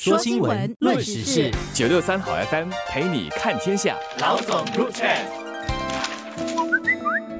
说新闻，论时事，九六三好 FM 陪你看天下。老总入场。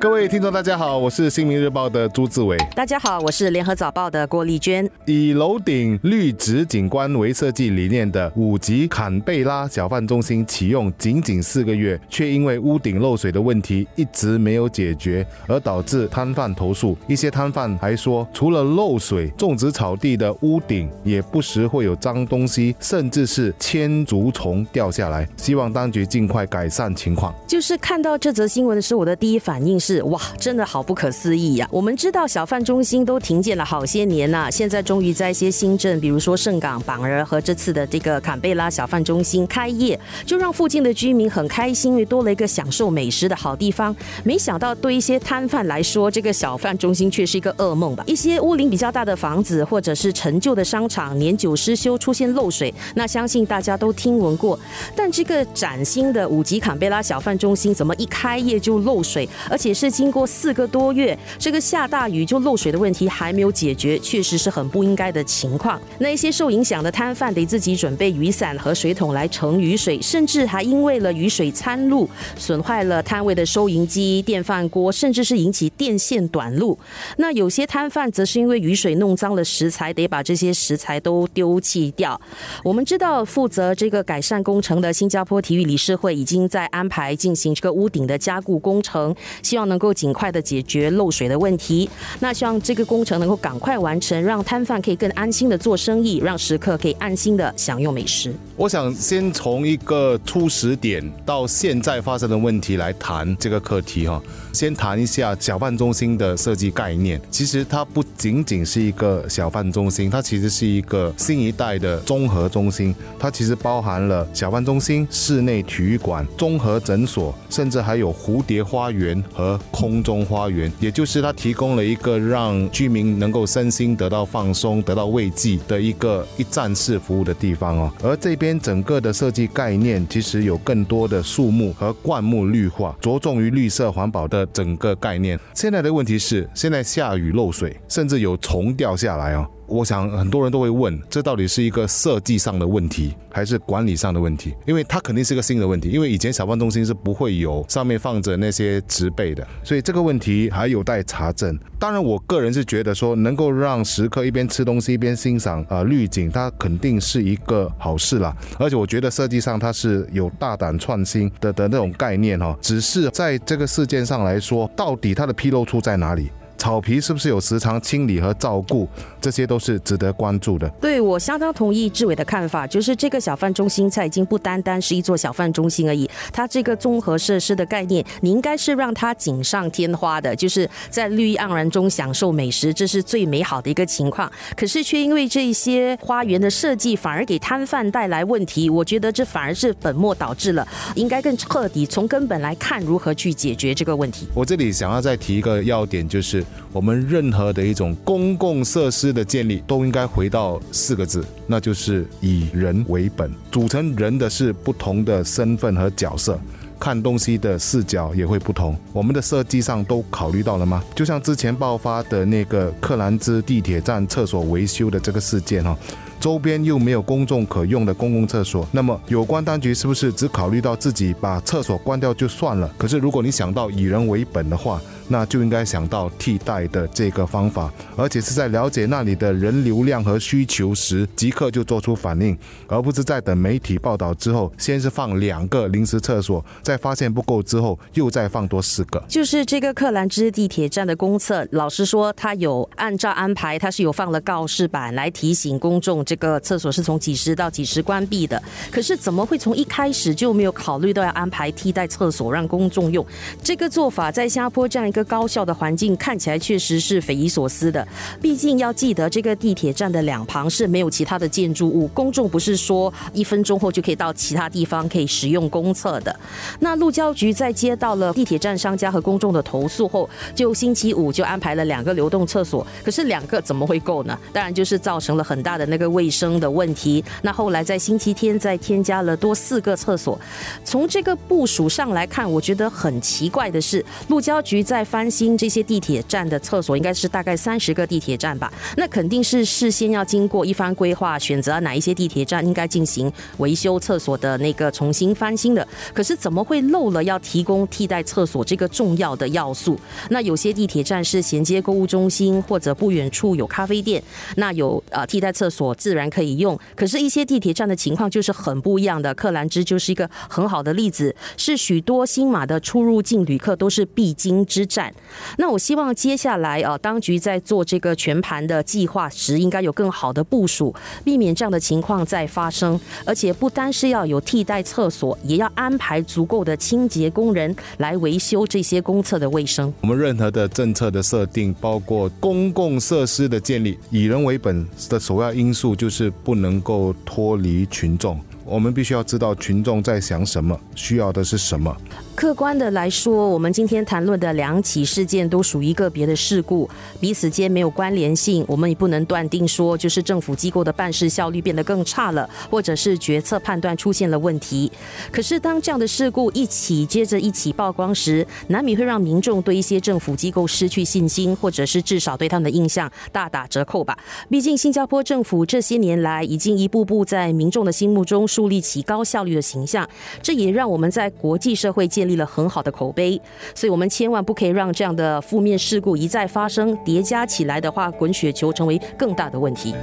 各位听众，大家好，我是《新民日报》的朱志伟。大家好，我是《联合早报》的郭丽娟。以楼顶绿植景观为设计理念的五级坎贝拉小贩中心启用仅仅四个月，却因为屋顶漏水的问题一直没有解决，而导致摊贩投诉。一些摊贩还说，除了漏水，种植草地的屋顶也不时会有脏东西，甚至是千足虫掉下来。希望当局尽快改善情况。就是看到这则新闻的时候，我的第一反应是。是哇，真的好不可思议呀！我们知道小贩中心都停建了好些年了，现在终于在一些新镇，比如说盛港、榜儿和这次的这个坎贝拉小贩中心开业，就让附近的居民很开心，因为多了一个享受美食的好地方。没想到对一些摊贩来说，这个小贩中心却是一个噩梦吧？一些屋龄比较大的房子或者是陈旧的商场，年久失修出现漏水，那相信大家都听闻过。但这个崭新的五级坎贝拉小贩中心，怎么一开业就漏水，而且？是经过四个多月，这个下大雨就漏水的问题还没有解决，确实是很不应该的情况。那一些受影响的摊贩得自己准备雨伞和水桶来盛雨水，甚至还因为了雨水参露，损坏了摊位的收银机、电饭锅，甚至是引起电线短路。那有些摊贩则是因为雨水弄脏了食材，得把这些食材都丢弃掉。我们知道，负责这个改善工程的新加坡体育理事会已经在安排进行这个屋顶的加固工程，希望。能够尽快的解决漏水的问题，那希望这个工程能够赶快完成，让摊贩可以更安心的做生意，让食客可以安心的享用美食。我想先从一个初始点到现在发生的问题来谈这个课题哈。先谈一下小贩中心的设计概念。其实它不仅仅是一个小贩中心，它其实是一个新一代的综合中心。它其实包含了小贩中心、室内体育馆、综合诊所，甚至还有蝴蝶花园和。空中花园，也就是它提供了一个让居民能够身心得到放松、得到慰藉的一个一站式服务的地方哦。而这边整个的设计概念，其实有更多的树木和灌木绿化，着重于绿色环保的整个概念。现在的问题是，现在下雨漏水，甚至有虫掉下来哦。我想很多人都会问，这到底是一个设计上的问题，还是管理上的问题？因为它肯定是个新的问题，因为以前小贩中心是不会有上面放着那些植被的，所以这个问题还有待查证。当然，我个人是觉得说，能够让食客一边吃东西一边欣赏啊绿景，它肯定是一个好事啦。而且我觉得设计上它是有大胆创新的的那种概念哈，只是在这个事件上来说，到底它的纰漏处在哪里？草皮是不是有时常清理和照顾？这些都是值得关注的。对我相当同意志伟的看法，就是这个小贩中心它已经不单单是一座小贩中心而已，它这个综合设施的概念，你应该是让它锦上添花的，就是在绿意盎然中享受美食，这是最美好的一个情况。可是却因为这些花园的设计，反而给摊贩带来问题。我觉得这反而是本末倒置了，应该更彻底从根本来看如何去解决这个问题。我这里想要再提一个要点，就是。我们任何的一种公共设施的建立，都应该回到四个字，那就是以人为本。组成人的是不同的身份和角色，看东西的视角也会不同。我们的设计上都考虑到了吗？就像之前爆发的那个克兰兹地铁站厕所维修的这个事件哈，周边又没有公众可用的公共厕所，那么有关当局是不是只考虑到自己把厕所关掉就算了？可是如果你想到以人为本的话，那就应该想到替代的这个方法，而且是在了解那里的人流量和需求时，即刻就做出反应，而不是在等媒体报道之后，先是放两个临时厕所，在发现不够之后，又再放多四个。就是这个克兰芝地铁站的公厕，老实说，他有按照安排，他是有放了告示板来提醒公众，这个厕所是从几时到几时关闭的。可是怎么会从一开始就没有考虑到要安排替代厕所让公众用？这个做法在新加坡这样一个。高效的环境看起来确实是匪夷所思的。毕竟要记得，这个地铁站的两旁是没有其他的建筑物，公众不是说一分钟后就可以到其他地方可以使用公厕的。那路交局在接到了地铁站商家和公众的投诉后，就星期五就安排了两个流动厕所。可是两个怎么会够呢？当然就是造成了很大的那个卫生的问题。那后来在星期天再添加了多四个厕所。从这个部署上来看，我觉得很奇怪的是，路交局在翻新这些地铁站的厕所，应该是大概三十个地铁站吧？那肯定是事先要经过一番规划，选择哪一些地铁站应该进行维修厕所的那个重新翻新的。可是怎么会漏了要提供替代厕所这个重要的要素？那有些地铁站是衔接购物中心，或者不远处有咖啡店，那有呃替代厕所自然可以用。可是，一些地铁站的情况就是很不一样的。克兰芝就是一个很好的例子，是许多新马的出入境旅客都是必经之站。那我希望接下来啊，当局在做这个全盘的计划时，应该有更好的部署，避免这样的情况再发生。而且不单是要有替代厕所，也要安排足够的清洁工人来维修这些公厕的卫生。我们任何的政策的设定，包括公共设施的建立，以人为本的首要因素就是不能够脱离群众。我们必须要知道群众在想什么，需要的是什么。客观的来说，我们今天谈论的两起事件都属于个别的事故，彼此间没有关联性。我们也不能断定说，就是政府机构的办事效率变得更差了，或者是决策判断出现了问题。可是，当这样的事故一起接着一起曝光时，难免会让民众对一些政府机构失去信心，或者是至少对他们的印象大打折扣吧。毕竟，新加坡政府这些年来已经一步步在民众的心目中树立起高效率的形象，这也让我们在国际社会建立了很好的口碑，所以我们千万不可以让这样的负面事故一再发生，叠加起来的话，滚雪球成为更大的问题。